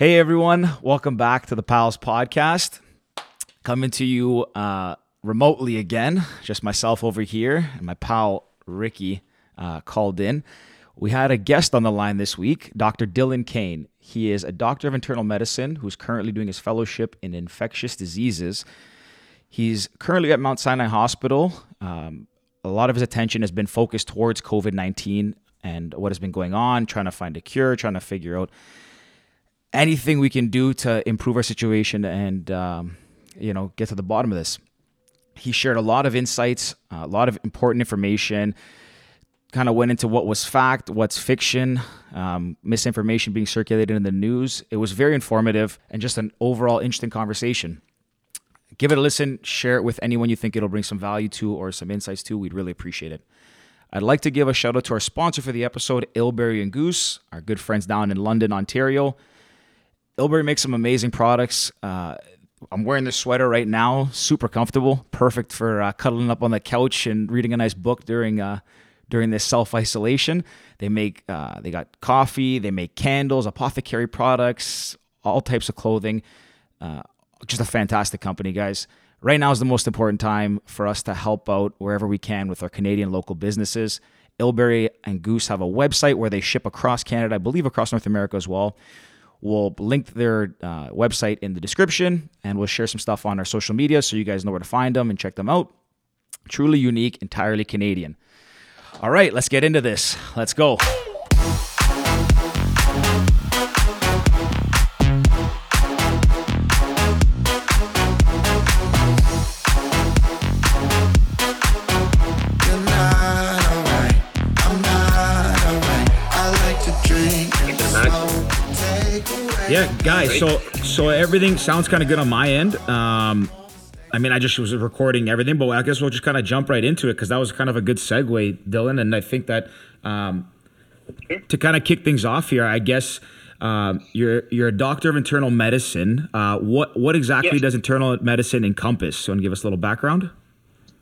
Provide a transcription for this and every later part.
Hey everyone, welcome back to the Pals podcast. Coming to you uh, remotely again, just myself over here and my pal Ricky uh, called in. We had a guest on the line this week, Dr. Dylan Kain. He is a doctor of internal medicine who's currently doing his fellowship in infectious diseases. He's currently at Mount Sinai Hospital. Um, a lot of his attention has been focused towards COVID 19 and what has been going on, trying to find a cure, trying to figure out anything we can do to improve our situation and um, you know get to the bottom of this. He shared a lot of insights, a lot of important information. Kind of went into what was fact, what's fiction, um, misinformation being circulated in the news. It was very informative and just an overall interesting conversation. Give it a listen, share it with anyone you think it'll bring some value to or some insights to. We'd really appreciate it. I'd like to give a shout out to our sponsor for the episode, Illbury and Goose, our good friends down in London, Ontario. Illbury makes some amazing products. Uh, I'm wearing this sweater right now, super comfortable, perfect for uh, cuddling up on the couch and reading a nice book during uh, during this self isolation. They make uh, they got coffee, they make candles, apothecary products, all types of clothing. Uh, just a fantastic company, guys. Right now is the most important time for us to help out wherever we can with our Canadian local businesses. Illbury and Goose have a website where they ship across Canada, I believe across North America as well. We'll link their uh, website in the description and we'll share some stuff on our social media so you guys know where to find them and check them out. Truly unique, entirely Canadian. All right, let's get into this. Let's go. Guys. So so everything sounds kind of good on my end. Um, I mean, I just was recording everything, but I guess we'll just kind of jump right into it because that was kind of a good segue, Dylan. And I think that um, to kind of kick things off here, I guess um, you're you're a doctor of internal medicine. Uh, what what exactly yes. does internal medicine encompass? So, want to give us a little background?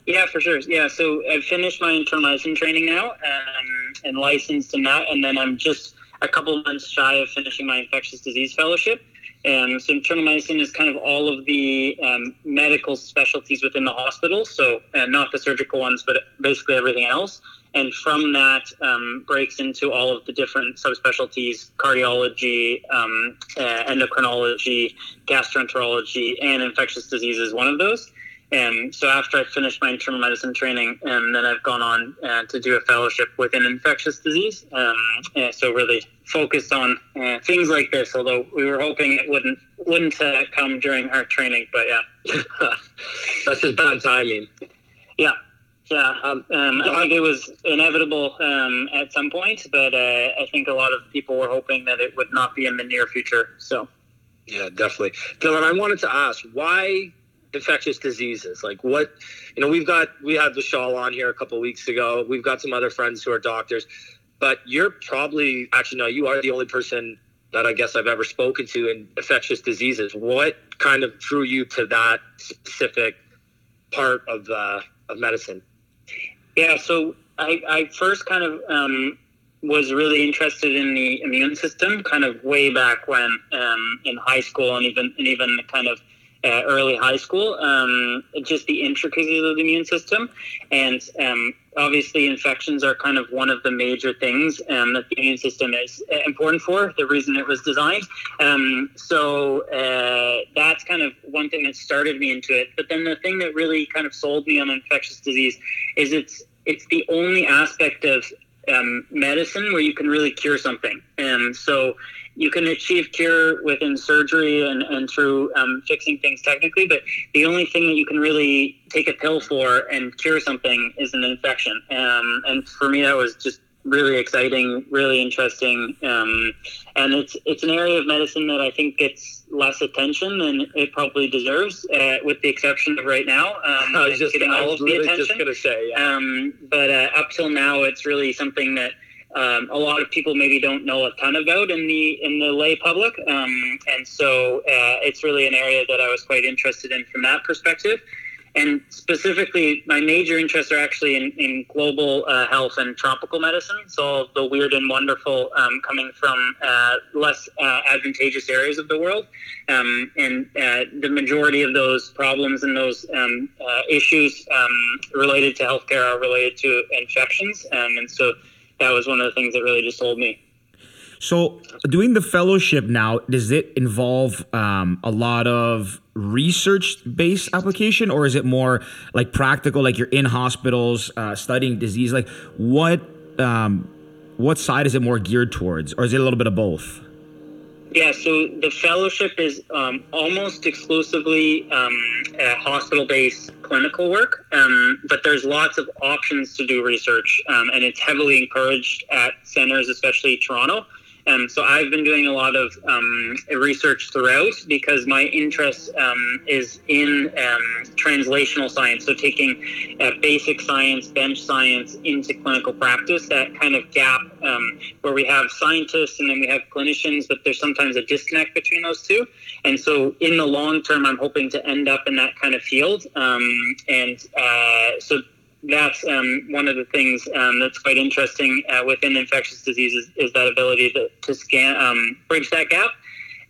Yeah, for sure. Yeah, so I've finished my internal medicine training now um, and licensed in that, and then I'm just a couple months shy of finishing my infectious disease fellowship. Um, so internal medicine is kind of all of the um, medical specialties within the hospital. So uh, not the surgical ones, but basically everything else. And from that um, breaks into all of the different subspecialties: cardiology, um, uh, endocrinology, gastroenterology, and infectious disease is one of those. And so after I finished my internal medicine training, and then I've gone on uh, to do a fellowship within infectious disease. Um, so really focused on uh, things like this. Although we were hoping it wouldn't wouldn't uh, come during our training, but yeah, that's just bad timing. Yeah, yeah. Um, um, I think it was inevitable um, at some point, but uh, I think a lot of people were hoping that it would not be in the near future. So. Yeah, definitely. Dylan, I wanted to ask why infectious diseases. Like what you know we've got we had Vishal on here a couple weeks ago. We've got some other friends who are doctors. But you're probably actually no you are the only person that i guess i've ever spoken to in infectious diseases. What kind of drew you to that specific part of uh, of medicine? Yeah so i i first kind of um, was really interested in the immune system kind of way back when um, in high school and even and even kind of uh, early high school, um, just the intricacies of the immune system. And um, obviously, infections are kind of one of the major things um, that the immune system is important for, the reason it was designed. Um, so uh, that's kind of one thing that started me into it. But then the thing that really kind of sold me on infectious disease is it's it's the only aspect of um, medicine where you can really cure something. And so you can achieve cure within surgery and, and through um, fixing things technically, but the only thing that you can really take a pill for and cure something is an infection. Um, and for me, that was just really exciting, really interesting, um, and it's it's an area of medicine that I think gets less attention than it probably deserves, uh, with the exception of right now. Um, I was just getting all of the attention. Just gonna say, yeah. um, but uh, up till now, it's really something that um, a lot of people maybe don't know a ton about in the in the lay public, um, and so uh, it's really an area that I was quite interested in from that perspective. and specifically, my major interests are actually in, in global uh, health and tropical medicine. So the weird and wonderful um, coming from uh, less uh, advantageous areas of the world, um, and uh, the majority of those problems and those um, uh, issues um, related to healthcare are related to infections, and so that was one of the things that really just told me. So, doing the fellowship now, does it involve um, a lot of research based application or is it more like practical, like you're in hospitals uh, studying disease? Like, what, um, what side is it more geared towards, or is it a little bit of both? Yeah, so the fellowship is um, almost exclusively um, hospital based clinical work, um, but there's lots of options to do research, um, and it's heavily encouraged at centers, especially Toronto. Um, so I've been doing a lot of um, research throughout because my interest um, is in um, translational science. So taking uh, basic science, bench science into clinical practice, that kind of gap um, where we have scientists and then we have clinicians, but there's sometimes a disconnect between those two. And so in the long term, I'm hoping to end up in that kind of field. Um, and uh, so that's um, one of the things um, that's quite interesting uh, within infectious diseases is that ability to, to scan um, bridge that gap.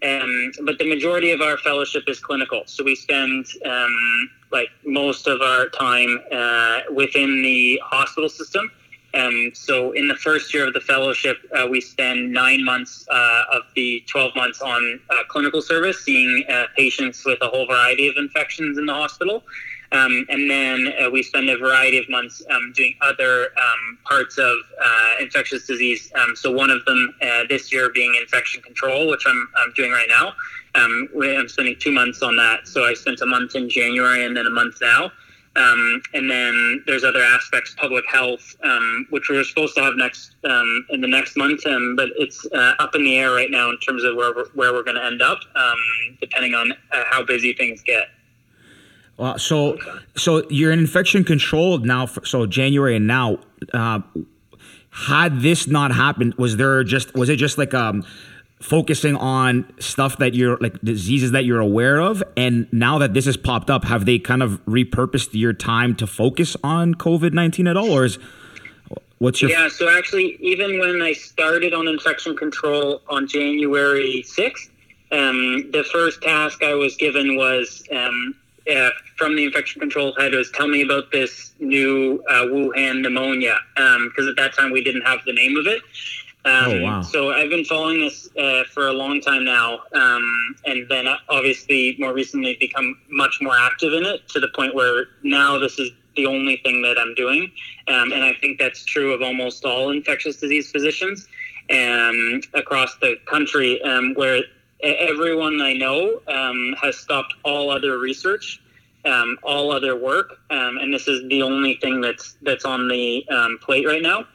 Um, but the majority of our fellowship is clinical, so we spend um, like most of our time uh, within the hospital system. Um, so in the first year of the fellowship, uh, we spend nine months uh, of the 12 months on uh, clinical service, seeing uh, patients with a whole variety of infections in the hospital. Um, and then uh, we spend a variety of months um, doing other um, parts of uh, infectious disease. Um, so one of them uh, this year being infection control, which I'm, I'm doing right now. Um, I'm spending two months on that. So I spent a month in January and then a month now. Um, and then there's other aspects, public health, which we are supposed to have next in the next month, but it's uh, up in the air right now in terms of where we're, where we're going to end up, depending on uh, how busy things get. So, so you're in infection control now. For, so January and now, uh, had this not happened, was there just was it just like um, focusing on stuff that you're like diseases that you're aware of, and now that this has popped up, have they kind of repurposed your time to focus on COVID nineteen at all, or is what's your yeah? So actually, even when I started on infection control on January sixth. Um, the first task I was given was um, uh, from the infection control head was tell me about this new uh, Wuhan pneumonia because um, at that time we didn't have the name of it. Um, oh, wow. So I've been following this uh, for a long time now, um, and then obviously more recently become much more active in it to the point where now this is the only thing that I'm doing, um, and I think that's true of almost all infectious disease physicians um, across the country, um, where everyone I know um, has stopped all other research, um, all other work, um, and this is the only thing that's that's on the um, plate right now.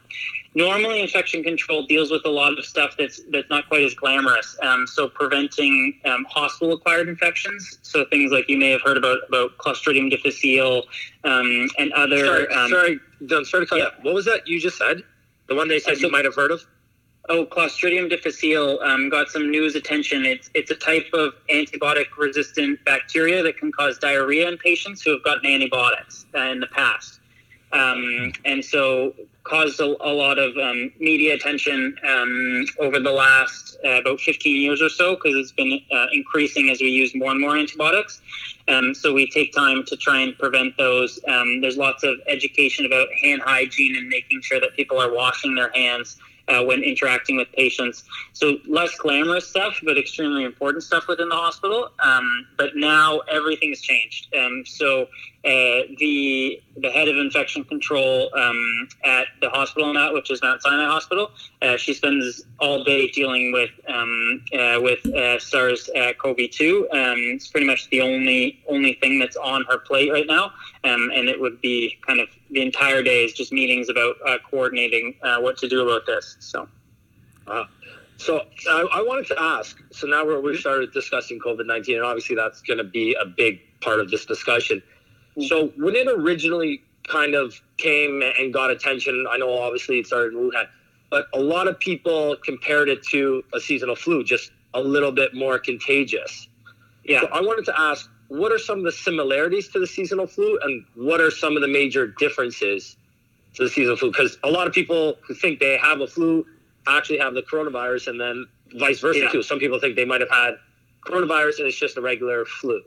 Normally, infection control deals with a lot of stuff that's that's not quite as glamorous. Um, so, preventing um, hospital-acquired infections, so things like you may have heard about about Clostridium difficile and other. Sorry, sorry, sorry to cut yeah. What was that you just said? The one they said uh, so, you might have heard of? Oh, Clostridium difficile um, got some news attention. It's it's a type of antibiotic resistant bacteria that can cause diarrhea in patients who have gotten antibiotics in the past, um, and so caused a, a lot of um, media attention um, over the last uh, about 15 years or so because it's been uh, increasing as we use more and more antibiotics. Um, so we take time to try and prevent those. Um, there's lots of education about hand hygiene and making sure that people are washing their hands uh, when interacting with patients. So less glamorous stuff, but extremely important stuff within the hospital. Um, but now everything's changed. Um, so uh, the the head of infection control um, at the hospital now, which is Mount Sinai Hospital, uh, she spends all day dealing with um, uh, with uh, SARS-CoV-2. Um, it's pretty much the only only thing that's on her plate right now, um, and it would be kind of the entire day is just meetings about uh, coordinating uh, what to do about this. So. So I, I, wanted to ask. So now we're, we started discussing COVID nineteen, and obviously that's going to be a big part of this discussion. So when it originally kind of came and got attention, I know obviously it started in Wuhan, but a lot of people compared it to a seasonal flu, just a little bit more contagious. Yeah. So I wanted to ask, what are some of the similarities to the seasonal flu, and what are some of the major differences to the seasonal flu? Because a lot of people who think they have a flu actually have the coronavirus, and then vice versa Yeah. too. Some people think they might have had coronavirus and it's just a regular flu.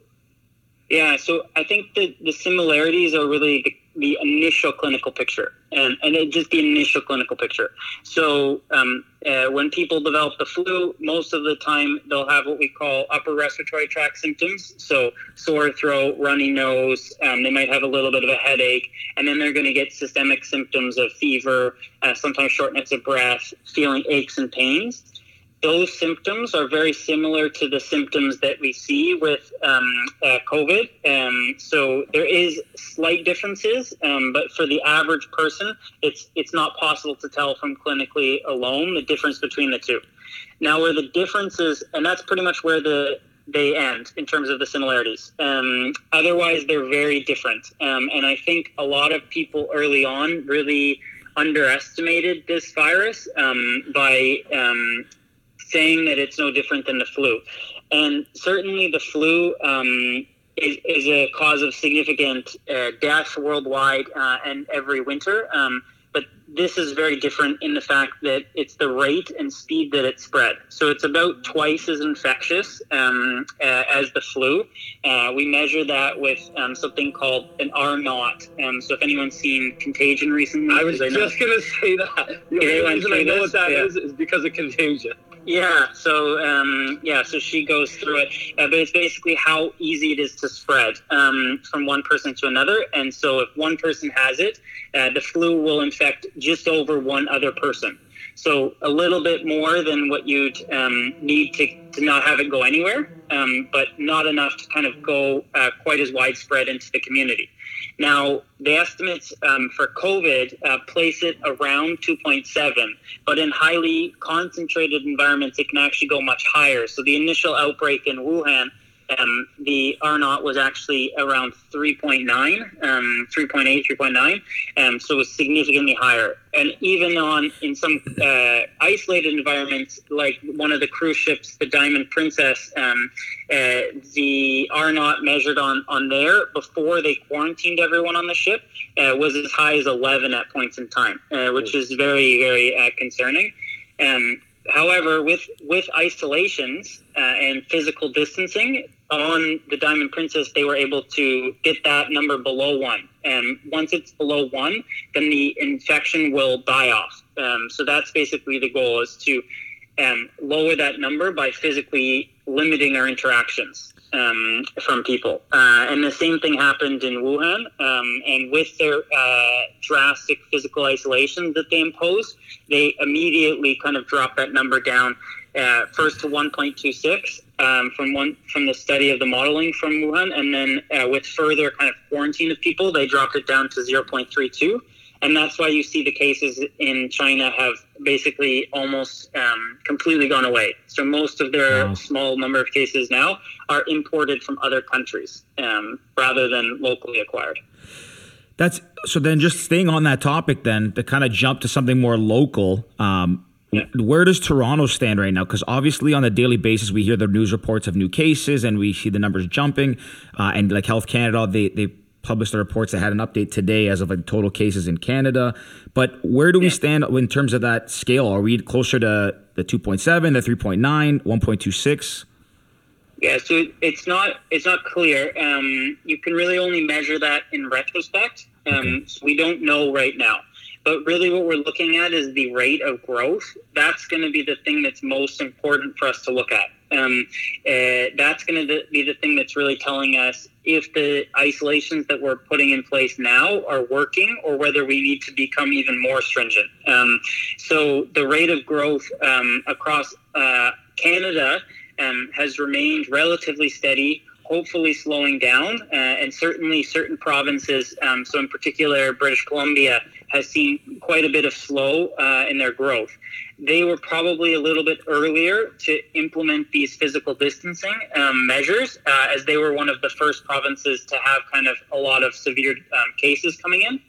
Yeah, so I think that the similarities are really the, the initial clinical picture, and and just the initial clinical picture. So um, uh, when people develop the flu, most of the time they'll have what we call upper respiratory tract symptoms. So sore throat, runny nose. Um, they might have a little bit of a headache, and then they're going to get systemic symptoms of fever, uh, sometimes shortness of breath, feeling aches and pains those symptoms are very similar to the symptoms that we see with um, uh, COVID. Um, so there is slight differences, um, but for the average person, it's it's not possible to tell from clinically alone the difference between the two. Now, where the differences, and that's pretty much where the they end in terms of the similarities. Um, otherwise, they're very different, um, and I think a lot of people early on really underestimated this virus um, by um, saying that it's no different than the flu. And certainly the flu um, is, is a cause of significant uh, death worldwide uh, and every winter. Um, but this is very different in the fact that it's the rate and speed that it spread. So it's about twice as infectious um, uh, as the flu. Uh, we measure that with um, something called an R naught. Um, so if anyone's seen Contagion recently, I was just gonna say that. The Yeah, only went reason I know what that yeah. is is because of contagion. Yeah. So um, yeah. So she goes through it, uh, but it's basically how easy it is to spread um, from one person to another. And so if one person has it, uh, the flu will infect just over one other person. So a little bit more than what you'd um, need to, to not have it go anywhere, um, but not enough to kind of go uh, quite as widespread into the community. Now, the estimates um, for COVID uh, place it around 2.7, but in highly concentrated environments, it can actually go much higher. So the initial outbreak in Wuhan, um, the R naught was actually around 3.9, um, 3.8, 3.9, um, so it was significantly higher. And even on in some uh, isolated environments, like one of the cruise ships, the Diamond Princess, um, uh, the R naught measured on on there before they quarantined everyone on the ship uh, was as high as 11 at points in time, uh, which is very very uh, concerning. Um, however, with with isolations uh, and physical distancing on the Diamond Princess, they were able to get that number below one. And once it's below one, then the infection will die off. Um, so that's basically the goal: is to um, lower that number by physically limiting our interactions um, from people. Uh, and the same thing happened in Wuhan. Um, and with their uh, drastic physical isolation that they imposed, they immediately kind of dropped that number down uh, first to 1.26 um, from one from the study of the modeling from Wuhan, and then uh, with further kind of quarantine of people, they dropped it down to 0.32. And that's why you see the cases in China have basically almost um, completely gone away. So most of their Wow. small number of cases now are imported from other countries um, rather than locally acquired. That's so. Then, just staying on that topic, then to kind of jump to something more local. Um, Yeah. Where does Toronto stand right now? Because obviously, on a daily basis, we hear the news reports of new cases, and we see the numbers jumping. Uh, and like Health Canada, they they published the reports that had an update today as of like total cases in Canada. But where do we stand in terms of that scale? Are we closer to the 2.7, the 3.9, 1.26? Yeah, so it's not it's not clear. Um, you can really only measure that in retrospect. Um, so we don't know right now. But really, what we're looking at is the rate of growth. That's going to be the thing that's most important for us to look at. Um, uh, that's going to be the thing that's really telling us if the isolations that we're putting in place now are working or whether we need to become even more stringent. Um, so the rate of growth um, across uh, Canada um, has remained relatively steady, hopefully slowing down, uh, and certainly certain provinces, um, so in particular British Columbia, has seen quite a bit of slow uh, in their growth. They were probably a little bit earlier to implement these physical distancing um, measures, uh, as they were one of the first provinces to have kind of a lot of severe um, cases coming in.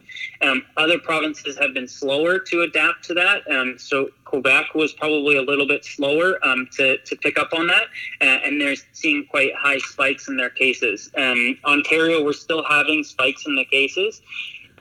Um, other provinces have been slower to adapt to that. Um, so Quebec was probably a little bit slower um, to, to pick up on that, uh, and they're seeing quite high spikes in their cases. Um, Ontario, we're still having spikes in the cases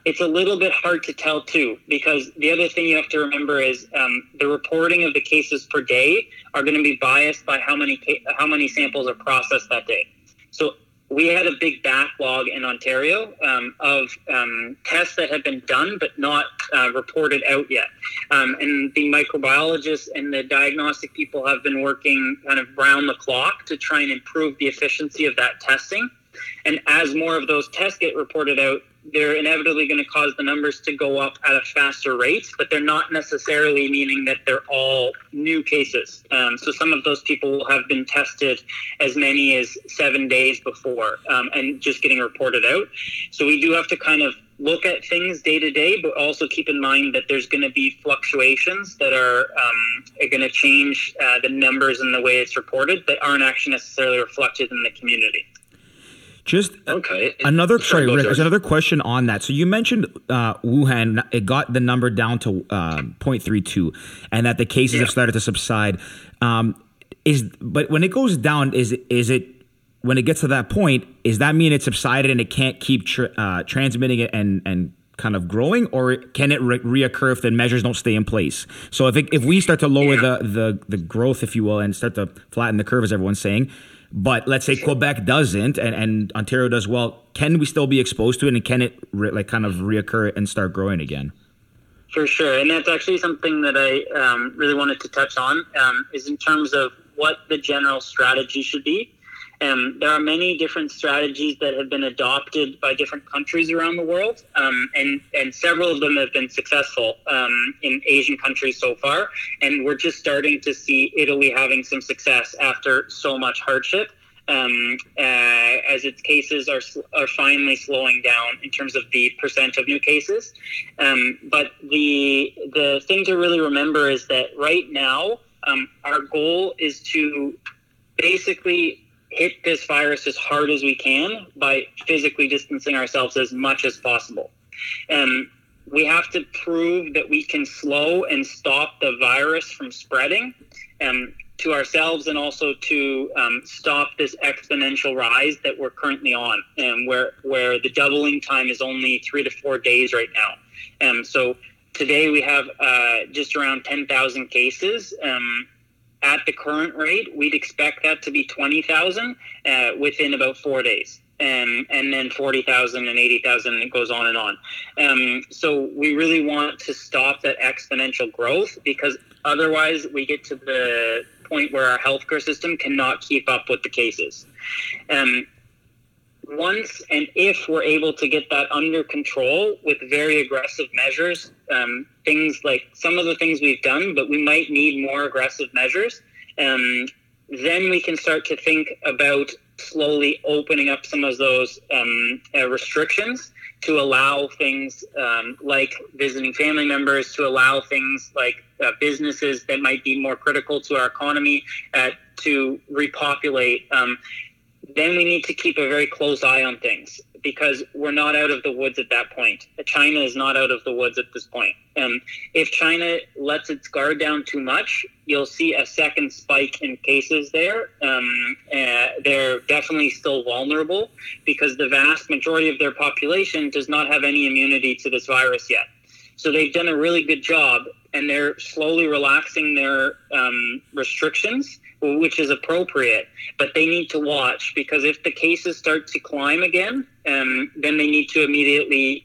it's a little bit hard to tell too because the other thing you have to remember is um, the reporting of the cases per day are going to be biased by how many how many samples are processed that day. So we had a big backlog in Ontario um, of um, tests that have been done but not uh, reported out yet. Um, and the microbiologists and the diagnostic people have been working kind of round the clock to try and improve the efficiency of that testing. And as more of those tests get reported out, they're inevitably going to cause the numbers to go up at a faster rate, but they're not necessarily meaning that they're all new cases. Um, so some of those people have been tested as many as seven days before um, and just getting reported out. So we do have to kind of look at things day to day, but also keep in mind that there's going to be fluctuations that are, um, are going to change uh, the numbers and the way it's reported that aren't actually necessarily reflected in the community. Just okay. Another sorry, Rick. There's another question on that. So you mentioned uh, Wuhan. It got the number down to uh, 0.32, and that the cases yeah. have started to subside. Um, is but when it goes down, is is it when it gets to that point? Is that mean it subsided and it can't keep tr- uh, transmitting it and and kind of growing, or can it re- reoccur if the measures don't stay in place? So if it, if we start to lower yeah. the the the growth, if you will, and start to flatten the curve, as everyone's saying but let's say Quebec doesn't and, and Ontario does well. Can we still be exposed to it and can it re- like kind of reoccur and start growing again? For sure. And that's actually something that I um, really wanted to touch on um, is in terms of what the general strategy should be. Um, there are many different strategies that have been adopted by different countries around the world, um, and and several of them have been successful um, in Asian countries so far. And we're just starting to see Italy having some success after so much hardship, um, uh, as its cases are are finally slowing down in terms of the percent of new cases. Um, but the the thing to really remember is that right now um, our goal is to basically hit this virus as hard as we can by physically distancing ourselves as much as possible. And we have to prove that we can slow and stop the virus from spreading um, to ourselves and also to um, stop this exponential rise that we're currently on and where, where the doubling time is only three to four days right now. Um, so today we have uh, just around 10,000 cases. Um, at the current rate, we'd expect that to be 20,000 uh, within about four days. Um, and then 40,000 and 80,000, and it goes on and on. Um, so we really want to stop that exponential growth because otherwise we get to the point where our healthcare system cannot keep up with the cases. Um, once and if we're able to get that under control with very aggressive measures, um, things like some of the things we've done, but we might need more aggressive measures, um, then we can start to think about slowly opening up some of those um, uh, restrictions to allow things um, like visiting family members, to allow things like uh, businesses that might be more critical to our economy uh, to repopulate. Um, then we need to keep a very close eye on things because we're not out of the woods at that point. China is not out of the woods at this point. Um, if China lets its guard down too much, you'll see a second spike in cases there. Um, uh, they're definitely still vulnerable because the vast majority of their population does not have any immunity to this virus yet. So they've done a really good job and they're slowly relaxing their um, restrictions which is appropriate. But they need to watch because if the cases start to climb again, um, then they need to immediately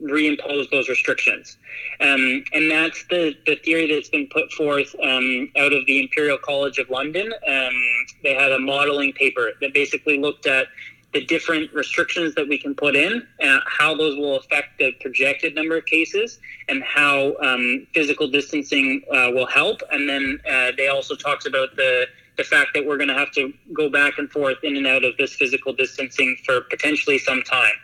reimpose those restrictions. Um, and that's the, the theory that's been put forth um, out of the Imperial College of London. Um, they had a modeling paper that basically looked at the different restrictions that we can put in, uh, how those will affect the projected number of cases, and how um, physical distancing uh, will help. And then uh, they also talked about the the fact that we're going to have to go back and forth in and out of this physical distancing for potentially some time.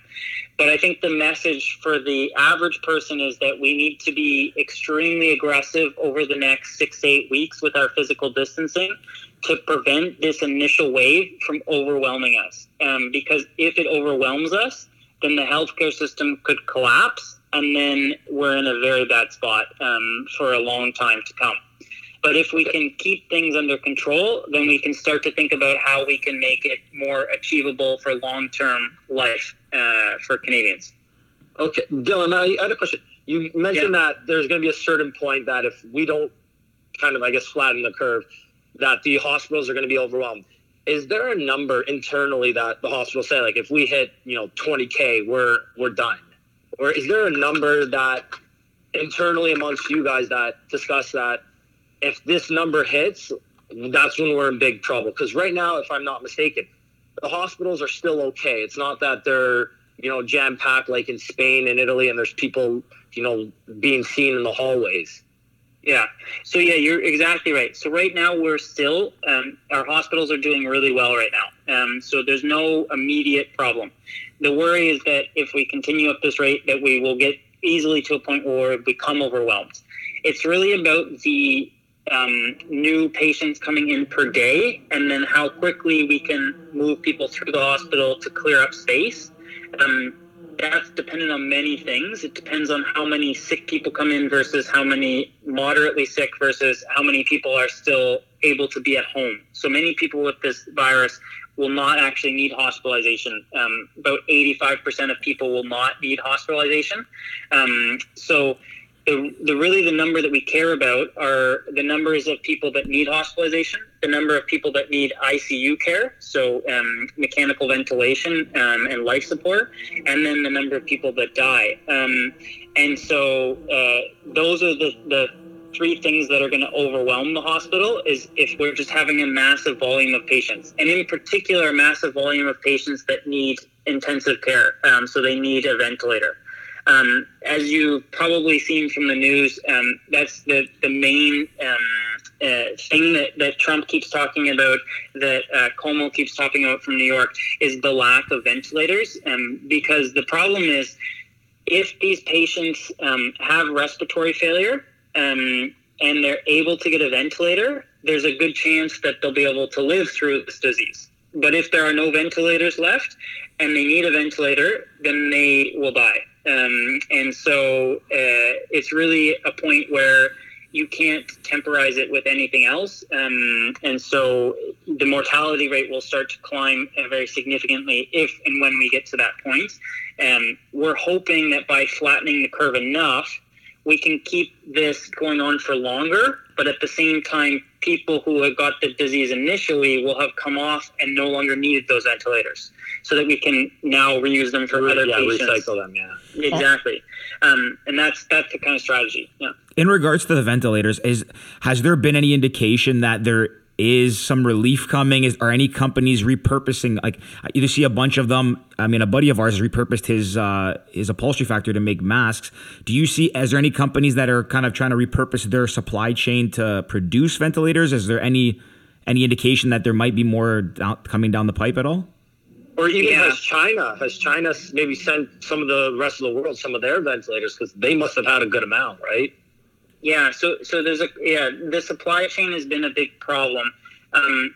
But I think the message for the average person is that we need to be extremely aggressive over the next six eight weeks with our physical distancing to prevent this initial wave from overwhelming us. Um, because if it overwhelms us, then the healthcare system could collapse and then we're in a very bad spot um, for a long time to come. But if we can keep things under control, then we can start to think about how we can make it more achievable for long term life uh, for Canadians. Okay, Dylan, I had a question. You mentioned yeah. that there's going to be a certain point that if we don't kind of, I guess, flatten the curve, that the hospitals are going to be overwhelmed. Is there a number internally that the hospital say, like, if we hit, you know, 20k, we're we're done, or is there a number that internally amongst you guys that discuss that if this number hits, that's when we're in big trouble. Because right now, if I'm not mistaken, the hospitals are still okay. It's not that they're you know jam packed like in Spain and Italy, and there's people you know being seen in the hallways. Yeah. So yeah, you're exactly right. So right now we're still um, our hospitals are doing really well right now. Um, so there's no immediate problem. The worry is that if we continue at this rate, that we will get easily to a point where we become overwhelmed. It's really about the um, new patients coming in per day, and then how quickly we can move people through the hospital to clear up space. Um, that's dependent on many things. It depends on how many sick people come in versus how many moderately sick versus how many people are still able to be at home. So many people with this virus will not actually need hospitalization. Um, about 85% of people will not need hospitalization. Um, so the, the really the number that we care about are the numbers of people that need hospitalization, the number of people that need ICU care, so um, mechanical ventilation um, and life support, and then the number of people that die. Um, and so uh, those are the, the three things that are going to overwhelm the hospital is if we're just having a massive volume of patients, and in particular, a massive volume of patients that need intensive care. Um, so they need a ventilator. Um, as you've probably seen from the news, um, that's the, the main um, uh, thing that, that Trump keeps talking about, that uh, Cuomo keeps talking about from New York, is the lack of ventilators. Um, because the problem is, if these patients um, have respiratory failure and they're able to get a ventilator, there's a good chance that they'll be able to live through this disease. But if there are no ventilators left and they need a ventilator, then they will die. Um, and so uh, it's really a point where you can't temporize it with anything else. Um, and so the mortality rate will start to climb uh, very significantly if and when we get to that point. Um, we're hoping that by flattening the curve enough, we can keep this going on for longer, but at the same time, people who have got the disease initially will have come off and no longer needed those ventilators so that we can now reuse them for other yeah, patients. recycle them. Yeah, exactly. Um, and that's that's the kind of strategy. Yeah. In regards to the ventilators, is has there been any indication that there is some relief coming? Is are any companies repurposing? Like you see a bunch of them. I mean, a buddy of ours has repurposed his uh, his upholstery factory to make masks. Do you see? Is there any companies that are kind of trying to repurpose their supply chain to produce ventilators? Is there any any indication that there might be more down, coming down the pipe at all? Or even yeah. has China has China maybe sent some of the rest of the world some of their ventilators because they must have had a good amount, right? Yeah. So so there's a yeah the supply chain has been a big problem. Um,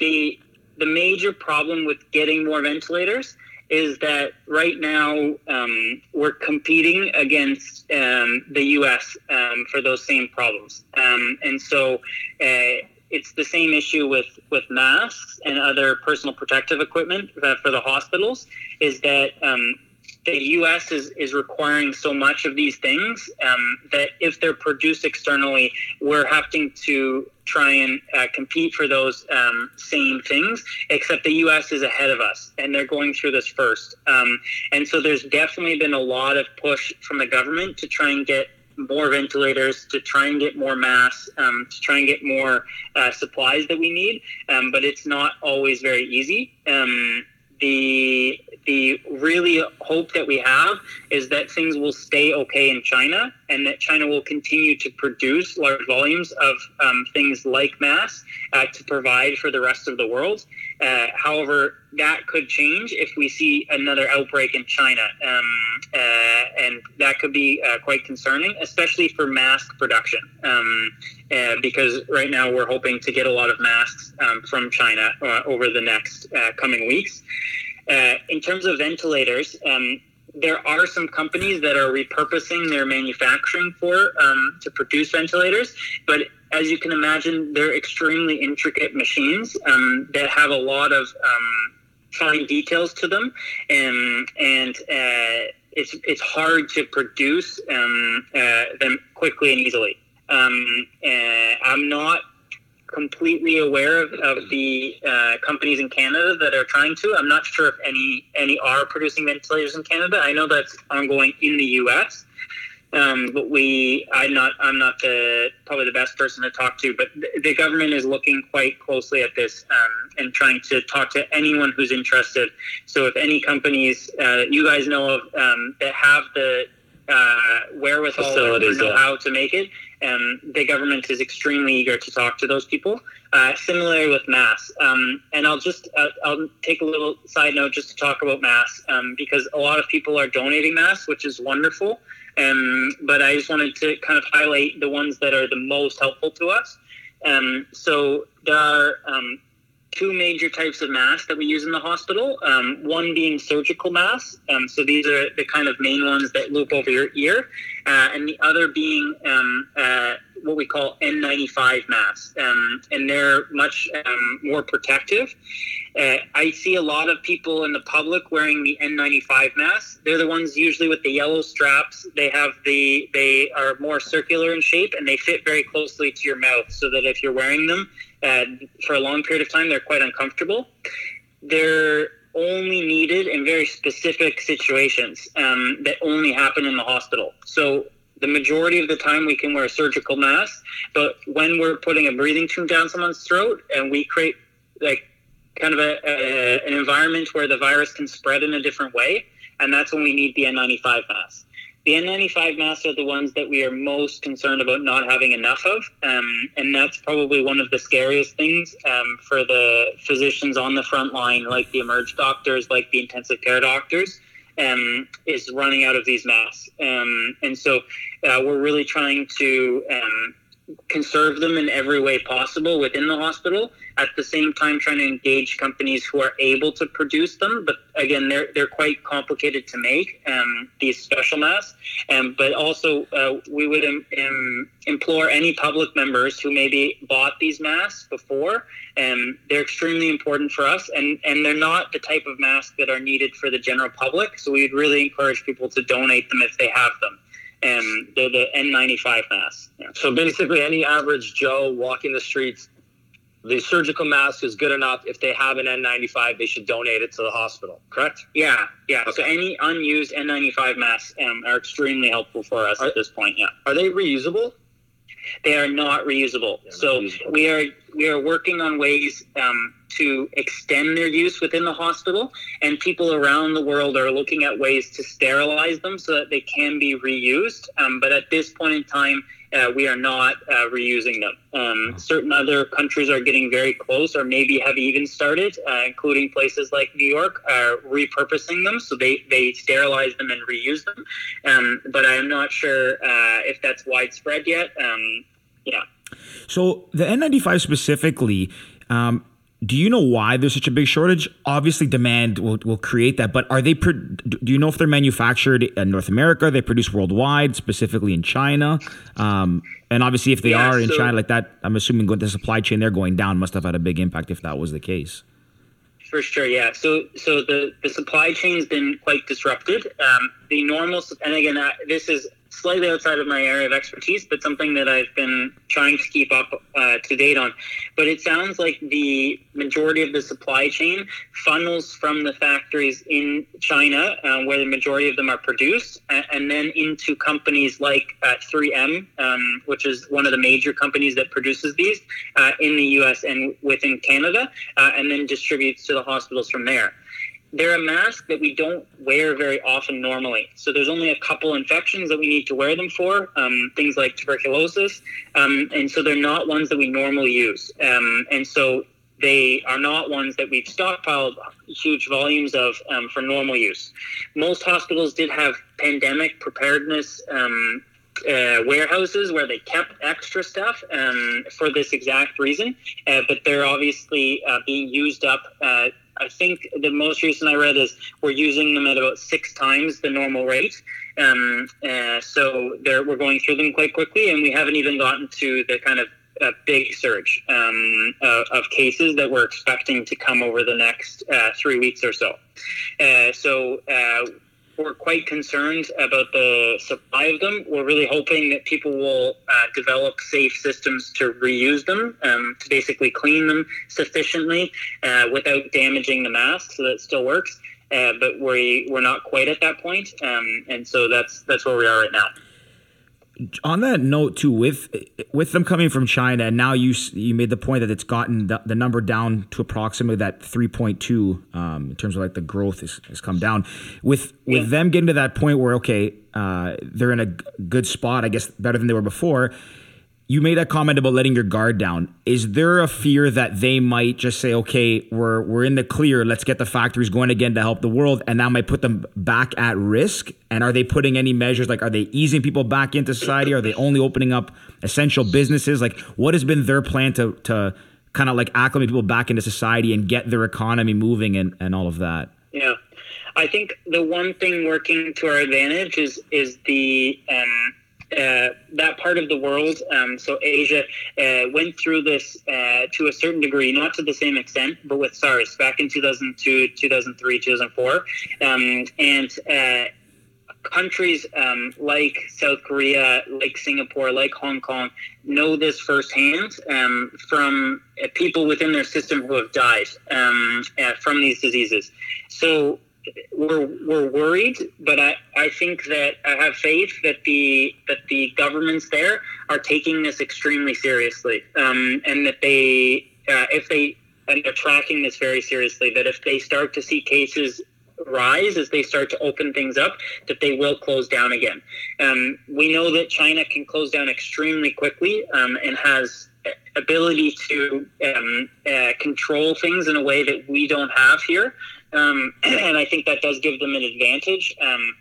the the major problem with getting more ventilators is that right now um, we're competing against um, the U.S. Um, for those same problems, um, and so uh, it's the same issue with with masks and other personal protective equipment for the hospitals. Is that um, the U.S. is is requiring so much of these things um, that if they're produced externally, we're having to try and uh, compete for those um, same things. Except the U.S. is ahead of us, and they're going through this first. Um, and so there's definitely been a lot of push from the government to try and get more ventilators, to try and get more masks, um, to try and get more uh, supplies that we need. Um, but it's not always very easy. Um, the the really hope that we have is that things will stay okay in China and that China will continue to produce large volumes of um, things like masks uh, to provide for the rest of the world. Uh, however, that could change if we see another outbreak in China, um, uh, and that could be uh, quite concerning, especially for mask production. Um, uh, because right now we're hoping to get a lot of masks um, from China uh, over the next coming weeks. in terms of ventilators, um, there are some companies that are repurposing their manufacturing for um, to produce ventilators, but as you can imagine, they're extremely intricate machines um, that have a lot of um, fine details to them, and and uh, it's it's hard to produce um, uh, them quickly and easily. Um, uh, I'm not completely aware of, of the uh, companies in Canada that are trying to. I'm not sure if any any are producing ventilators in Canada. I know that's ongoing in the U.S. Um, but we, I'm not, I'm not the probably the best person to talk to. But the, government is looking quite closely at this um, and trying to talk to anyone who's interested. So if any companies uh, you guys know of um, that have the uh, wherewithal Facilities, or know yeah. how to make it, And the government is extremely eager to talk to those people. Uh, similarly with mass, um, and I'll just uh, I'll take a little side note just to talk about mass um, because a lot of people are donating mass, which is wonderful. Um, but I just wanted to kind of highlight the ones that are the most helpful to us. Um, so there are um, two major types of masks that we use in the hospital. Um, one being surgical masks. Um, so these are the kind of main ones that loop over your ear, uh, and the other being um, uh, what we call N95 masks, um, and they're much um, more protective. Uh, I see a lot of people in the public wearing the N95 masks. They're the ones usually with the yellow straps. They have the they are more circular in shape and they fit very closely to your mouth, so that if you're wearing them uh, for a long period of time, they're quite uncomfortable. They're only needed in very specific situations um, that only happen in the hospital. So the majority of the time we can wear a surgical mask, but when we're putting a breathing tube down someone's throat and we create like kind of a, a, an environment where the virus can spread in a different way, and that's when we need the N95 mask. The N95 masks are the ones that we are most concerned about not having enough of, um, and that's probably one of the scariest things um, for the physicians on the front line, like the emerge doctors, like the intensive care doctors, um, is running out of these masks. Um, and so uh, we're really trying to conserve them in every way possible within the hospital. At the same time, trying to engage companies who are able to produce them. But again, they're they're quite complicated to make um, these special masks. Um, but also, uh, we would um, um, implore any public members who maybe bought these masks before. Um, they're extremely important for us, and and they're not the type of masks that are needed for the general public. So we'd really encourage people to donate them if they have them. And they're the N95 masks. Yeah. So basically, any average Joe walking the streets, the surgical mask is good enough. If they have an N95, they should donate it to the hospital. Correct? Yeah, yeah. So any unused N95 masks um, are extremely helpful for us Are- at this point. Yeah, Are they reusable? They are not reusable. Yeah, so reusable. we are we are working on ways um, to extend their use within the hospital, and people around the world are looking at ways to sterilize them so that they can be reused. Um, but at this point in time. Uh, we are not uh, reusing them. Um, certain other countries are getting very close, or maybe have even started, uh, including places like New York, are repurposing them. So they, they sterilize them and reuse them. Um, but I'm not sure uh, if that's widespread yet. Um, yeah. So the N95 specifically, um, do you know why there's such a big shortage? Obviously, demand will, will create that, but are they? Pro- do you know if they're manufactured in North America? Are they produced worldwide, specifically in China? Um, and obviously, if they Yeah, are in so- China like that, I'm assuming going the supply chain they're going down must have had a big impact if that was the case. For sure, yeah. So, so the, the supply chain's been quite disrupted. Um, the normal, and again, uh, this is slightly outside of my area of expertise, but something that I've been trying to keep up uh, to date on. But it sounds like the majority of the supply chain funnels from the factories in China, uh, where the majority of them are produced, and, and then into companies like uh, 3M, um, which is one of the major companies that produces these uh, in the U.S. and within Canada, uh, and then distributes to the hospitals from there. They're a mask that we don't wear very often normally. So there's only a couple infections that we need to wear them for, um, things like tuberculosis, um, and so they're not ones that we normally use. Um, and so they are not ones that we've stockpiled huge volumes of um, for normal use. Most hospitals did have pandemic preparedness um, uh, warehouses where they kept extra stuff um, for this exact reason, uh, but they're obviously uh, being used up uh, I think the most recent I read is we're using them at about six times the normal rate. Um, uh, so we're going through them quite quickly, and we haven't even gotten to the kind of a big surge um, uh, of cases that we're expecting to come over the next uh, three weeks or so. Uh, so uh, we're quite concerned about the supply of them. We're really hoping that people will uh, develop safe systems to reuse them, um, to basically clean them sufficiently uh, without damaging the mask, so that it still works. but we we're not quite at that point, um, and so that's that's where we are right now on that note too with with them coming from china and now you you made the point that it's gotten the, the number down to approximately that 3.2 um, in terms of like the growth has, has come down with with yeah. them getting to that point where okay uh, they're in a good spot i guess better than they were before you made a comment about letting your guard down. Is there a fear that they might just say, "Okay, we're we're in the clear. Let's get the factories going again to help the world," and that might put them back at risk? And are they putting any measures like are they easing people back into society? Are they only opening up essential businesses? Like, what has been their plan to to kind of like acclimate people back into society and get their economy moving and and all of that? Yeah. I think the one thing working to our advantage is is the um, uh, that part of the world, um, so Asia, uh, went through this uh, to a certain degree, not to the same extent, but with SARS back in 2002, 2003, 2004. Um, and uh, countries um, like South Korea, like Singapore, like Hong Kong know this firsthand um, from uh, people within their system who have died um, from these diseases. So we're we're worried, but I, I think that I have faith that the that the governments there are taking this extremely seriously, um, and that they uh, if they and they're tracking this very seriously. That if they start to see cases rise as they start to open things up, that they will close down again. Um, we know that China can close down extremely quickly um, and has ability to um, uh, control things in a way that we don't have here. Um, and I think that does give them an advantage um,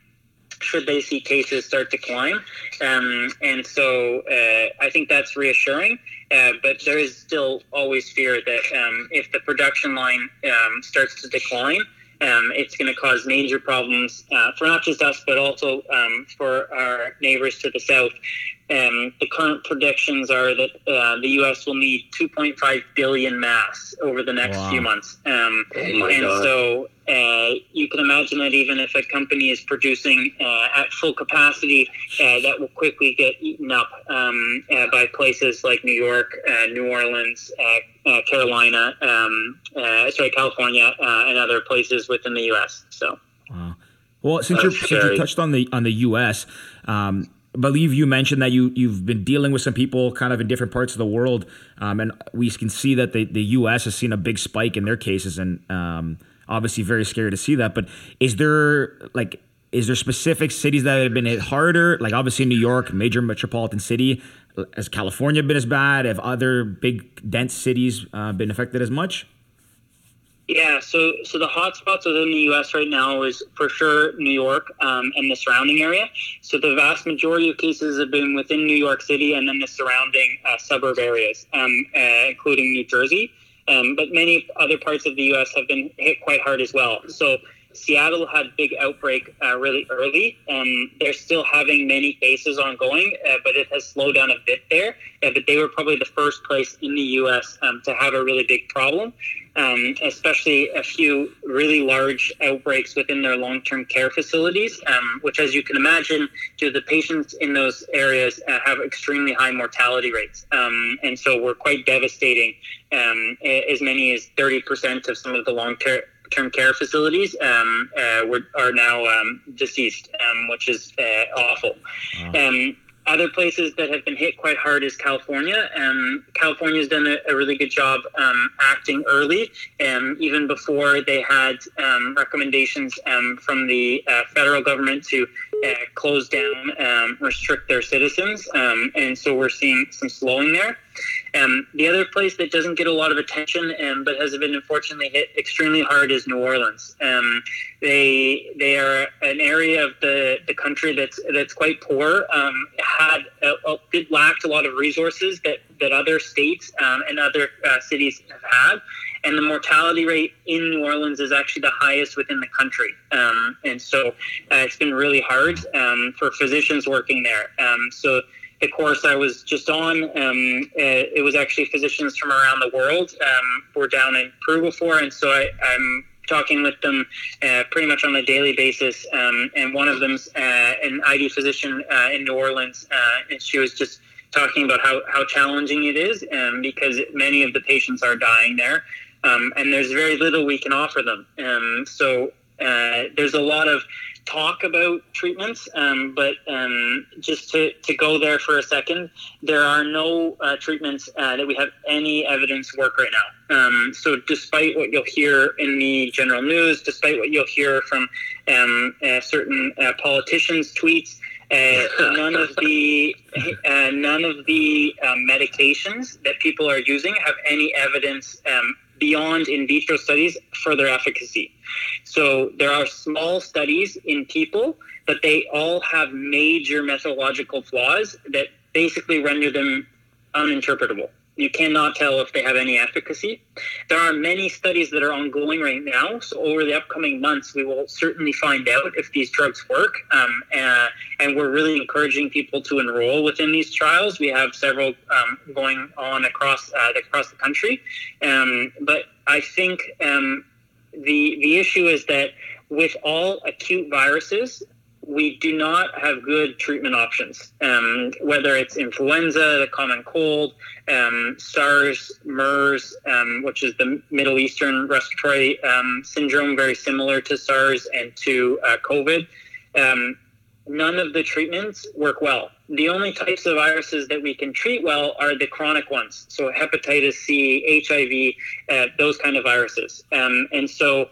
should they see cases start to climb. Um, and so uh, I think that's reassuring. Uh, but there is still always fear that um, if the production line um, starts to decline, um, it's going to cause major problems uh, for not just us, but also um, for our neighbors to the south. Um, the current predictions are that uh, the U.S. will need 2.5 billion masks over the next wow. few months. Um, oh and God. so uh, you can imagine that even if a company is producing uh, at full capacity, uh, that will quickly get eaten up um, uh, by places like New York, uh, New Orleans, Carolina, um, sorry, California, and other places within the U.S. So. Wow. Well, since, you since you touched on the on the U.S., um, believe you mentioned that you you've been dealing with some people kind of in different parts of the world, um, and we can see that the the U.S. has seen a big spike in their cases, and um, obviously very scary to see that. But is there like is there specific cities that have been hit harder? Like obviously New York, major metropolitan city. Has California been as bad? Have other big dense cities uh, been affected as much? Yeah, so so the hotspots within the U.S. right now is for sure New York um, and the surrounding area. So the vast majority of cases have been within New York City and then the surrounding uh, suburb areas, um, uh, including New Jersey. Um, but many other parts of the U.S. have been hit quite hard as well. So Seattle had a big outbreak uh, really early. Um, they're still having many cases ongoing, uh, but it has slowed down a bit there. Uh, but they were probably the first place in the U.S. Um, to have a really big problem, um, especially a few really large outbreaks within their long-term care facilities, um, which, as you can imagine, do the patients in those areas uh, have extremely high mortality rates, um, and so were quite devastating. Um, as many as 30% of some of the long-term term care facilities um, uh, were, are now um, deceased, um, which is uh, awful. Wow. Um, other places that have been hit quite hard is California. Um, California has done a, a, really good job um, acting early, even before they had um, recommendations um, from the uh, federal government to uh, close down, um, restrict their citizens. and so we're seeing some slowing there. Um, the other place that doesn't get a lot of attention, um, but has been unfortunately hit extremely hard, is New Orleans. Um, they they are an area of the, the country that's that's quite poor. Um, had it lacked a lot of resources that that other states um, and other uh, cities have had. and the mortality rate in New Orleans is actually the highest within the country. Um, and so uh, it's been really hard for physicians working there. So the course I was just on, um, it was actually physicians from around the world. Um, were down in Peru before, and so I, I'm talking with them uh, pretty much on a daily basis. Um, and one of them's uh, an ID physician uh, in New Orleans, uh, and she was just talking about how, how challenging it is um, because many of the patients are dying there. Um, and there's very little we can offer them. Um, so uh, there's a lot of talk about treatments, um, but um, just to, to go there for a second, there are no uh, treatments uh, that we have any evidence work right now. Um, so, despite what you'll hear in the general news, despite what you'll hear from um, uh, certain uh, politicians' tweets, uh, none of the uh, none of the medications that people are using have any evidence um, beyond in vitro studies for their efficacy. So there are small studies in people, but they all have major methodological flaws that basically render them uninterpretable. You cannot tell if they have any efficacy. There are many studies that are ongoing right now. So over the upcoming months, we will certainly find out if these drugs work. Um, uh, and we're really encouraging people to enroll within these trials. We have several um, going on across uh, across the country. Um, but I think um, the the issue is that with all acute viruses, we do not have good treatment options. Um, whether it's influenza, the common cold, um, SARS, MERS, um, which is the Middle Eastern respiratory um, syndrome, very similar to SARS and to uh, COVID. Um, none of the treatments work well. The only types of viruses that we can treat well are the chronic ones, so hepatitis C, HIV, uh, those kind of viruses. Um, and so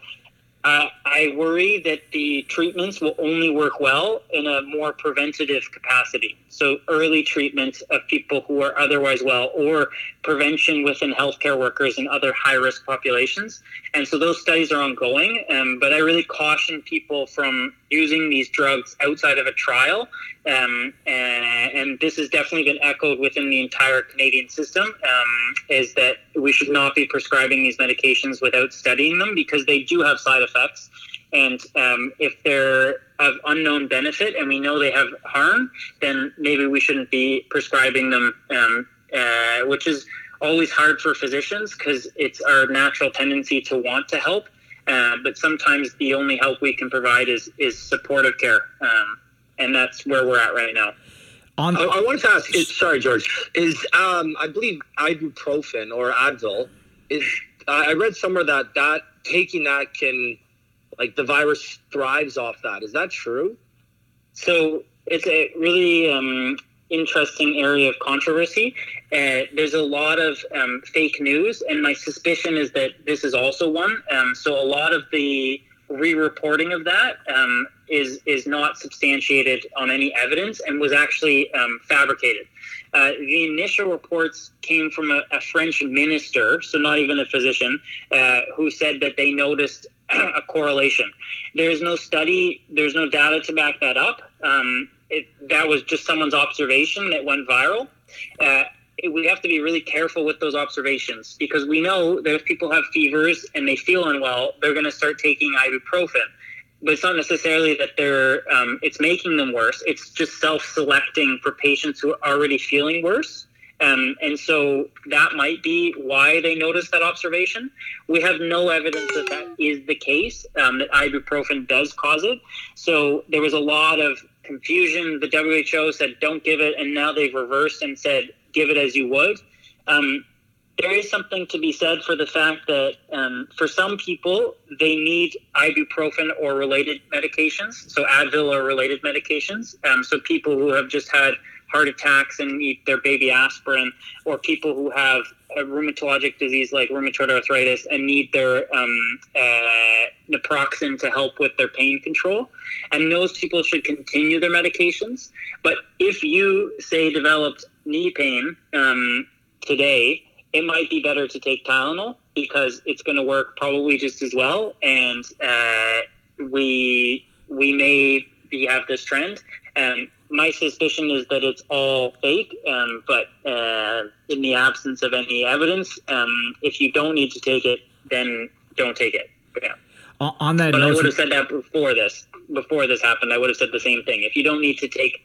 uh, I worry that the treatments will only work well in a more preventative capacity. So, early treatment of people who are otherwise well, or prevention within healthcare workers and other high risk populations. And so, those studies are ongoing. Um, but I really caution people from using these drugs outside of a trial. Um, and, and, this has definitely been echoed within the entire Canadian system um, is that we should not be prescribing these medications without studying them because they do have side effects. And um, if they're of unknown benefit and we know they have harm, then maybe we shouldn't be prescribing them, um, uh, which is always hard for physicians because it's our natural tendency to want to help. Uh, but sometimes the only help we can provide is is supportive care, um, and that's where we're at right now. On I, I wanted to ask. Is, sorry, George. Is um, I believe ibuprofen or Advil is. I read somewhere that that taking that can, like, the virus thrives off that. Is that true? So it's a really um, interesting area of controversy. Uh, there's a lot of um, fake news, and my suspicion is that this is also one. Um, so a lot of the re-reporting of that um, is is not substantiated on any evidence and was actually um, fabricated. Uh, the initial reports came from a, a, French minister, so not even a physician, uh, who said that they noticed a correlation. There's no study, there's no data to back that up. Um, it, that was just someone's observation that went viral. Uh, it, we have to be really careful with those observations because we know that if people have fevers and they feel unwell, they're going to start taking ibuprofen. But it's not necessarily that they're um, it's making them worse. It's just self-selecting for patients who are already feeling worse. Um, and so that might be why they noticed that observation. We have no evidence that that is the case, um, that ibuprofen does cause it. So there was a lot of confusion. The WHO said don't give it, and now they've reversed and said give it as you would. Um, there is something to be said for the fact that um, for some people they need ibuprofen or related medications, so Advil or related medications. Um, so people who have just had heart attacks and need their baby aspirin, or people who have a rheumatologic disease like rheumatoid arthritis and need their um, uh, naproxen to help with their pain control. And those people should continue their medications. But if you, say, developed knee pain um, today, it might be better to take Tylenol because it's going to work probably just as well. And uh, we we may have this trend. And my suspicion is that it's all fake. Um, but uh, in the absence of any evidence, um, if you don't need to take it, then don't take it. Yeah. On that but note, I would have said that before this. Before this happened, I would have said the same thing. If you don't need to take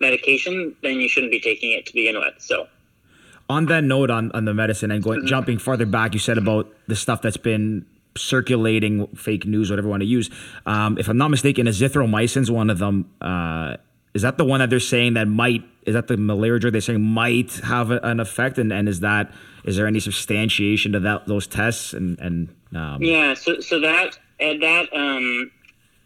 medication, then you shouldn't be taking it to begin with. So on that note on, on the medicine and going mm-hmm. jumping farther back, you said about the stuff that's been circulating fake news, whatever you want to use. Um, if I'm not mistaken, azithromycin's one of them. Uh, is that the one that they're saying that might? Is that the malaria drug they're saying might have a, an effect? And, and is that is there any substantiation to that those tests? And and um, yeah, so so that and that um,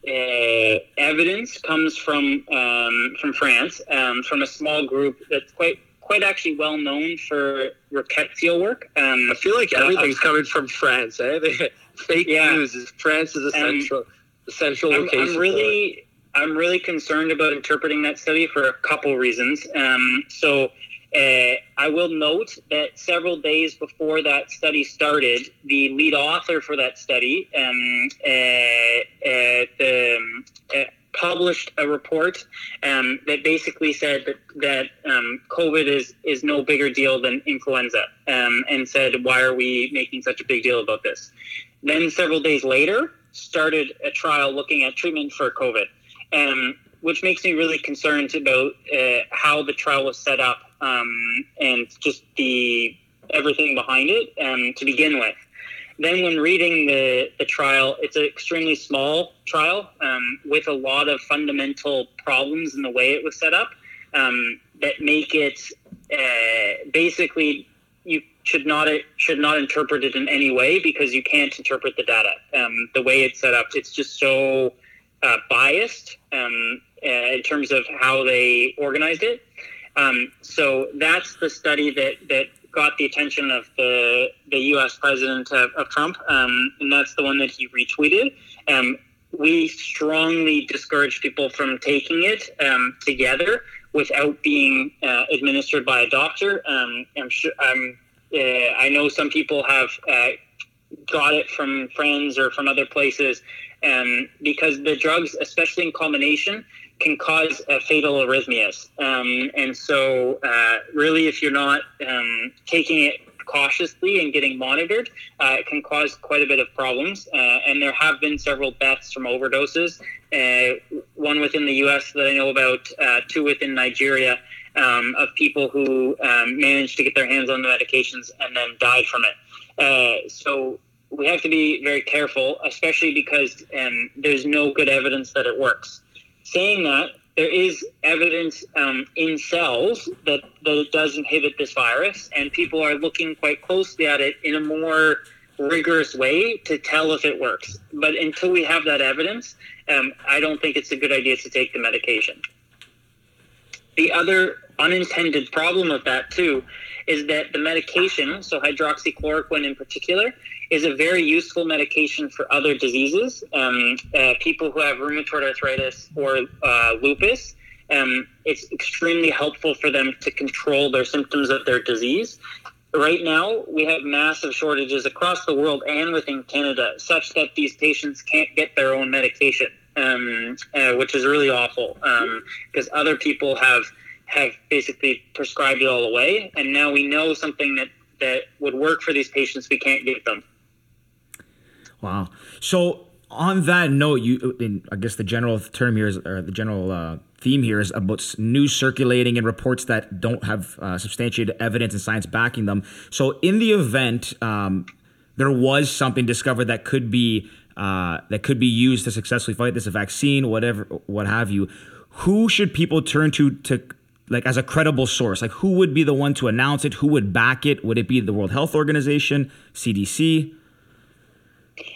uh, evidence comes from um, from France, um, from a small group that's quite quite actually well known for rickettsia work. Um, I feel like everything's uh, coming from France. Eh? Fake yeah. news is France is a central, central I'm, location. I'm really, I'm really concerned about interpreting that study for a couple reasons. Um, so. Uh, I will note that several days before that study started, the lead author for that study, um, uh, uh, um, uh, published a report um, that basically said that, that um, COVID is, is no bigger deal than influenza um, and said, why are we making such a big deal about this? Then several days later, started a trial looking at treatment for COVID, um, which makes me really concerned about uh, how the trial was set up um, and just the everything behind it um, to begin with. Then, when reading the, the trial, it's an extremely small trial um, with a lot of fundamental problems in the way it was set up um, that make it uh, basically you should not should not interpret it in any way because you can't interpret the data. Um, the way it's set up, it's just so uh, biased um, uh, in terms of how they organized it. Um, so that's the study that that got the attention of the the U.S. president of, of Trump, um, and that's the one that he retweeted. Um, we strongly discourage people from taking it um, together without being uh, administered by a doctor. Um, I'm sure. Uh, I know some people have uh, got it from friends or from other places, um, because the drugs, especially in combination, can cause uh, fatal arrhythmias. Um, and so, uh, really, if you're not um, taking it cautiously and getting monitored, uh, it can cause quite a bit of problems. Uh, and there have been several deaths from overdoses. Uh, one within the U.S. that I know about, uh, two within Nigeria. Um, of people who um, managed to get their hands on the medications and then died from it. So we have to be very careful, especially because um, there's no good evidence that it works. Saying that, there is evidence um, in cells that, that it does inhibit this virus, and people are looking quite closely at it in a more rigorous way to tell if it works. But until we have that evidence, um, I don't think it's a good idea to take the medication. The other unintended problem of that, too, is that the medication, so hydroxychloroquine in particular, is a very useful medication for other diseases. Um, uh, people who have rheumatoid arthritis or uh, lupus, um, it's extremely helpful for them to control their symptoms of their disease. Right now, we have massive shortages across the world and within Canada, such that these patients can't get their own medication, um, uh, which is really awful because um, other people have have basically prescribed it all away, and now we know something that that would work for these patients. We can't give them. Wow. So on that note, you, I guess the general term here is, or the general uh, theme here is about news circulating and reports that don't have uh, substantiated evidence and science backing them. So in the event um, there was something discovered that could be uh, that could be used to successfully fight this, a vaccine, whatever, what have you. Who should people turn to to like as a credible source? Like who would be the one to announce it? Who would back it? Would it be the World Health Organization, CDC?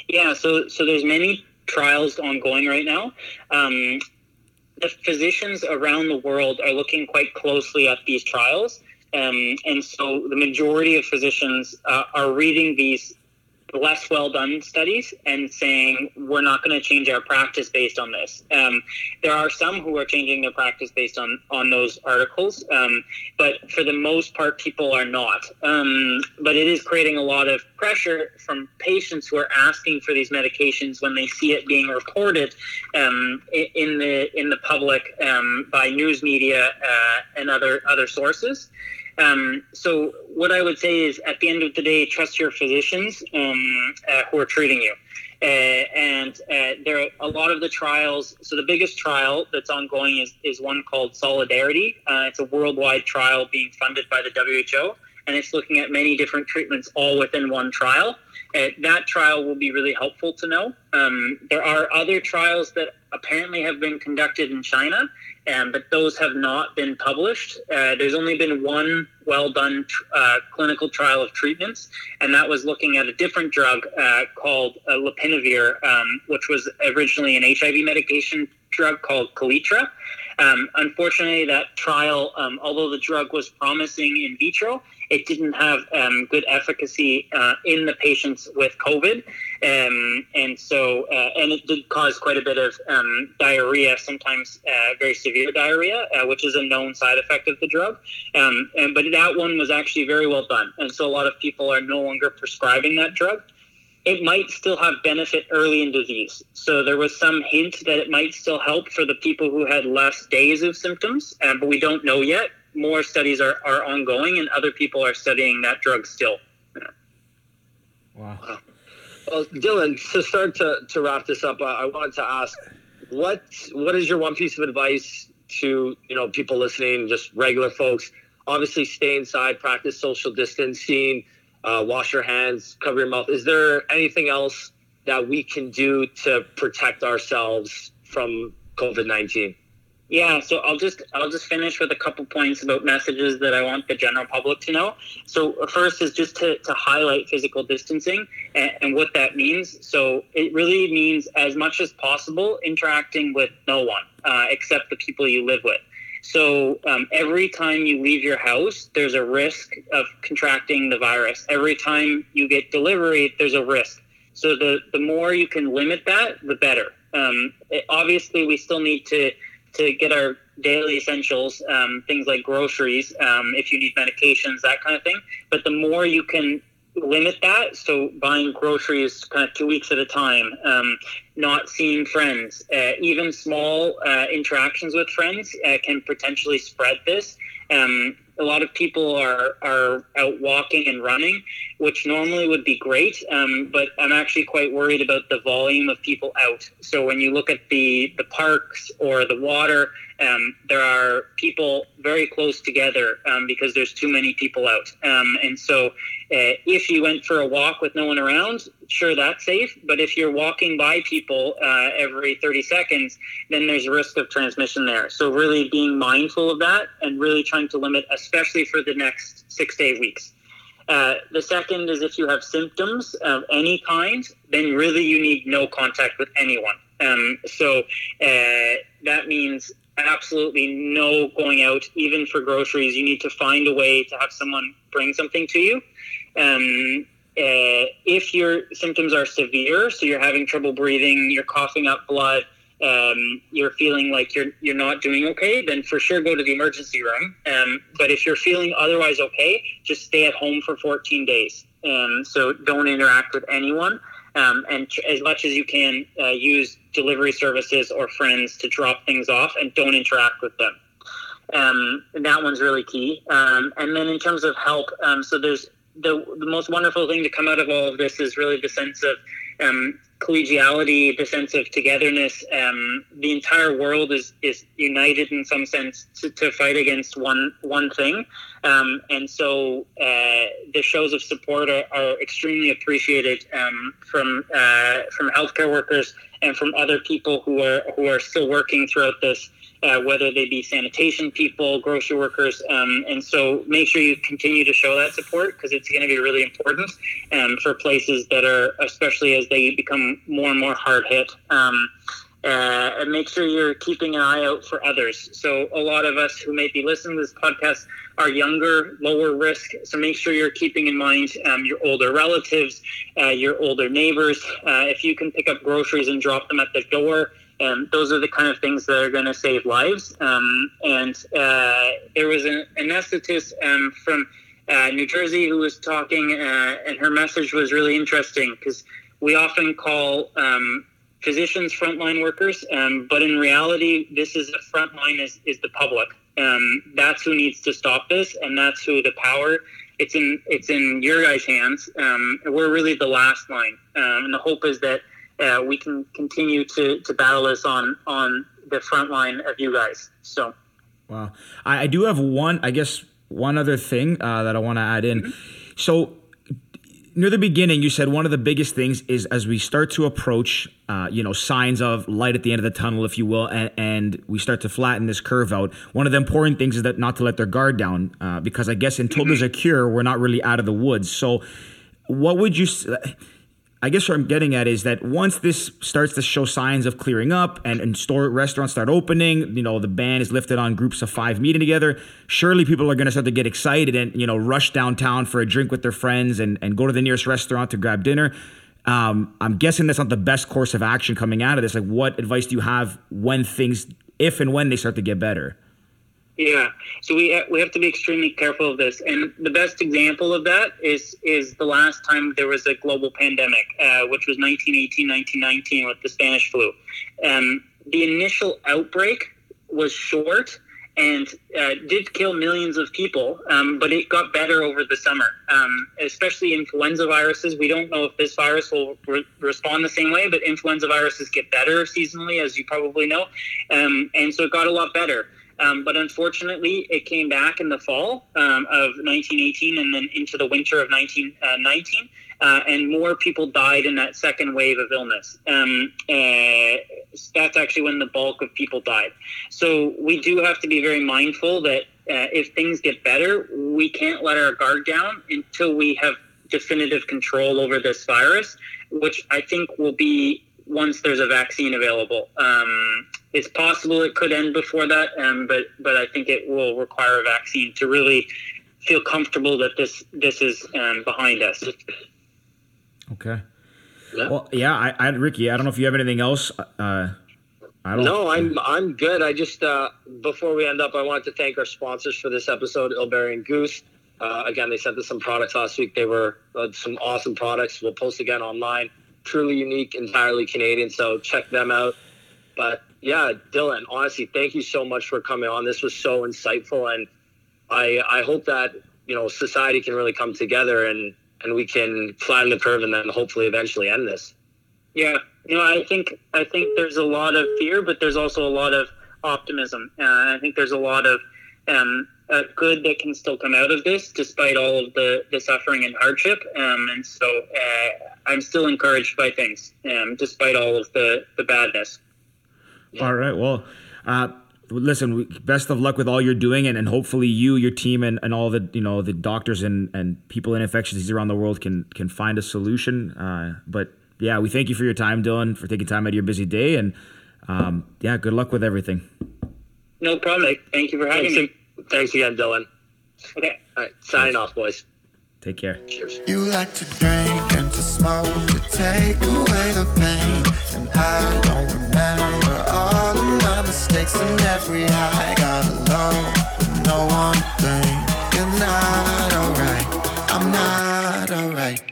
Yeah, so so there's many trials ongoing right now. Um, the physicians around the world are looking quite closely at these trials, um, and so the majority of physicians uh, are reading these less well done studies and saying we're not going to change our practice based on this. Um, there are some who are changing their practice based on on those articles, um, but for the most part, people are not. Um, but it is creating a lot of pressure from patients who are asking for these medications when they see it being reported um, in the in the public um, by news media uh, and other other sources. Um, so what I would say is, at the end of the day, trust your physicians um, uh, who are treating you. Uh, and uh, there are a lot of the trials. So the biggest trial that's ongoing is, is one called Solidarity. Uh, it's a worldwide trial being funded by the WHO, and it's looking at many different treatments all within one trial. Uh, that trial will be really helpful to know. Um, there are other trials that apparently have been conducted in China, um, but those have not been published. Uh, there's only been one well done uh, clinical trial of treatments, and that was looking at a different drug uh, called uh, lopinavir, um, which was originally an HIV medication drug called Kaletra. Um, unfortunately, that trial, um, although the drug was promising in vitro, it didn't have um, good efficacy uh, in the patients with COVID, um, and so uh, and it did cause quite a bit of um, diarrhea, sometimes uh, very severe diarrhea, uh, which is a known side effect of the drug. Um, and but that one was actually very well done, and so a lot of people are no longer prescribing that drug. It might still have benefit early in disease. So there was some hint that it might still help for the people who had less days of symptoms, uh, but we don't know yet more studies are, are ongoing and other people are studying that drug still. Wow. Well, Dylan, to start to, to wrap this up, uh, I wanted to ask what what is your one piece of advice to you know people listening, just regular folks? Obviously, stay inside, practice social distancing, uh, wash your hands, cover your mouth. Is there anything else that we can do to protect ourselves from COVID nineteen? Yeah, so I'll just I'll just finish with a couple points about messages that I want the general public to know. So first is just to, to highlight physical distancing and, and what that means. So it really means as much as possible interacting with no one uh, except the people you live with. So um, every time you leave your house, there's a risk of contracting the virus. Every time you get delivery, there's a risk. So the the more you can limit that, the better. Um, it, obviously, we still need to to get our daily essentials, um, things like groceries, um, if you need medications, that kind of thing. But the more you can limit that, so buying groceries kind of two weeks at a time, um, not seeing friends, uh, even small uh, interactions with friends uh, can potentially spread this. Um, a lot of people are, are out walking and running, which normally would be great. Um, but I'm actually quite worried about the volume of people out. So when you look at the, the parks or the water, um, there are people very close together um, because there's too many people out. Um, and so uh, if you went for a walk with no one around, sure, that's safe. But if you're walking by people uh, every 30 seconds, then there's a risk of transmission there. So really being mindful of that and really trying to limit, especially for the next six to eight weeks. Uh, the second is if you have symptoms of any kind, then really you need no contact with anyone. Um, so uh, that means absolutely no going out, even for groceries. You need to find a way to have someone bring something to you. Um, uh, if your symptoms are severe, so you're having trouble breathing, you're coughing up blood, um, you're feeling like you're you're not doing okay, then for sure go to the emergency room. Um, but if you're feeling otherwise okay, just stay at home for 14 days. Um, so don't interact with anyone, um, and tr- as much as you can, uh, use delivery services or friends to drop things off, and don't interact with them. Um, and that one's really key. Um, and then in terms of help, um, so there's the, the most wonderful thing to come out of all of this is really the sense of um, collegiality, the sense of togetherness. Um, the entire world is, is united in some sense to, to fight against one one thing, um, and so uh, the shows of support are, are extremely appreciated um, from uh, from healthcare workers and from other people who are who are still working throughout this uh, whether they be sanitation people, grocery workers. Um, and so make sure you continue to show that support because it's going to be really important um, for places that are, especially as they become more and more hard hit. Um, uh, and make sure you're keeping an eye out for others. So a lot of us who may be listening to this podcast are younger, lower risk. So make sure you're keeping in mind um, your older relatives, uh, your older neighbors. Uh, if you can pick up groceries and drop them at the door, and those are the kind of things that are going to save lives. Um, and uh, there was an anesthetist um, from uh, New Jersey who was talking, uh, and her message was really interesting because we often call um, physicians, frontline workers, um, but in reality, this is the frontline is, is the public. Um, that's who needs to stop this, and that's who the power. It's in it's in your guys' hands. We're really the last line, and the hope is that uh, we can continue to, to battle this on on the front line of you guys. So, wow, I, I do have one. I guess one other thing uh, that I want to add in. Mm-hmm. So near the beginning, you said one of the biggest things is as we start to approach, uh, you know, signs of light at the end of the tunnel, if you will, and, and, we start to flatten this curve out. One of the important things is that not to let their guard down, uh, because I guess until there's a cure, we're not really out of the woods. So, what would you? I guess what I'm getting at is that once this starts to show signs of clearing up and, and store restaurants start opening, you know, the ban is lifted on groups of five meeting together, surely people are going to start to get excited and, you know, rush downtown for a drink with their friends and, and go to the nearest restaurant to grab dinner. Um, I'm guessing that's not the best course of action coming out of this. Like, what advice do you have when things, if and when they start to get better? Yeah, so we ha- we have to be extremely careful of this, and the best example of that is is the last time there was a global pandemic, uh, which was 1918, 1919 with the Spanish flu. Um, the initial outbreak was short and uh, did kill millions of people, um, but it got better over the summer. Um, especially influenza viruses, we don't know if this virus will re- respond the same way, but influenza viruses get better seasonally, as you probably know, um, and so it got a lot better. Um, but unfortunately, it came back in the fall um, of 1918 and then into the winter of 1919. Uh, and more people died in that second wave of illness. Um, uh, that's actually when the bulk of people died. So we do have to be very mindful that uh, if things get better, we can't let our guard down until we have definitive control over this virus, which I think will be once there's a vaccine available. Um, it's possible it could end before that, um, but but I think it will require a vaccine to really feel comfortable that this this is um, behind us. Okay. Yeah. Well, yeah, I, I, Ricky, I don't know if you have anything else. Uh, I don't. No, I'm I'm good. I just uh, before we end up, I wanted to thank our sponsors for this episode, Illbury and Goose. Uh, again, they sent us some products last week. They were uh, some awesome products. We'll post again online. Truly unique, entirely Canadian. So check them out. But yeah, Dylan, honestly, thank you so much for coming on. This was so insightful, and I I hope that you know society can really come together and and we can flatten the curve and then hopefully eventually end this. Yeah, you know, I think I think there's a lot of fear, but there's also a lot of optimism. Uh, I think there's a lot of um, uh, good that can still come out of this, despite all of the, the suffering and hardship. Um, and so uh, I'm still encouraged by things, um, despite all of the, the badness. All right. Well, uh, listen, best of luck with all you're doing, and, and hopefully you, your team, and, and all the you know the doctors and, and people in infectious disease around the world can can find a solution. Uh, but yeah, we thank you for your time, Dylan, for taking time out of your busy day, and um, yeah, good luck with everything. No problem. Thank you for having Thanks, me. Thanks again, Dylan. Okay. All right. Signing off, boys. Take care. Cheers. You like to drink and to smoke to take away the pain. And I don't remember all of my mistakes and every high. I got alone no one thing. You're not alright. I'm not alright.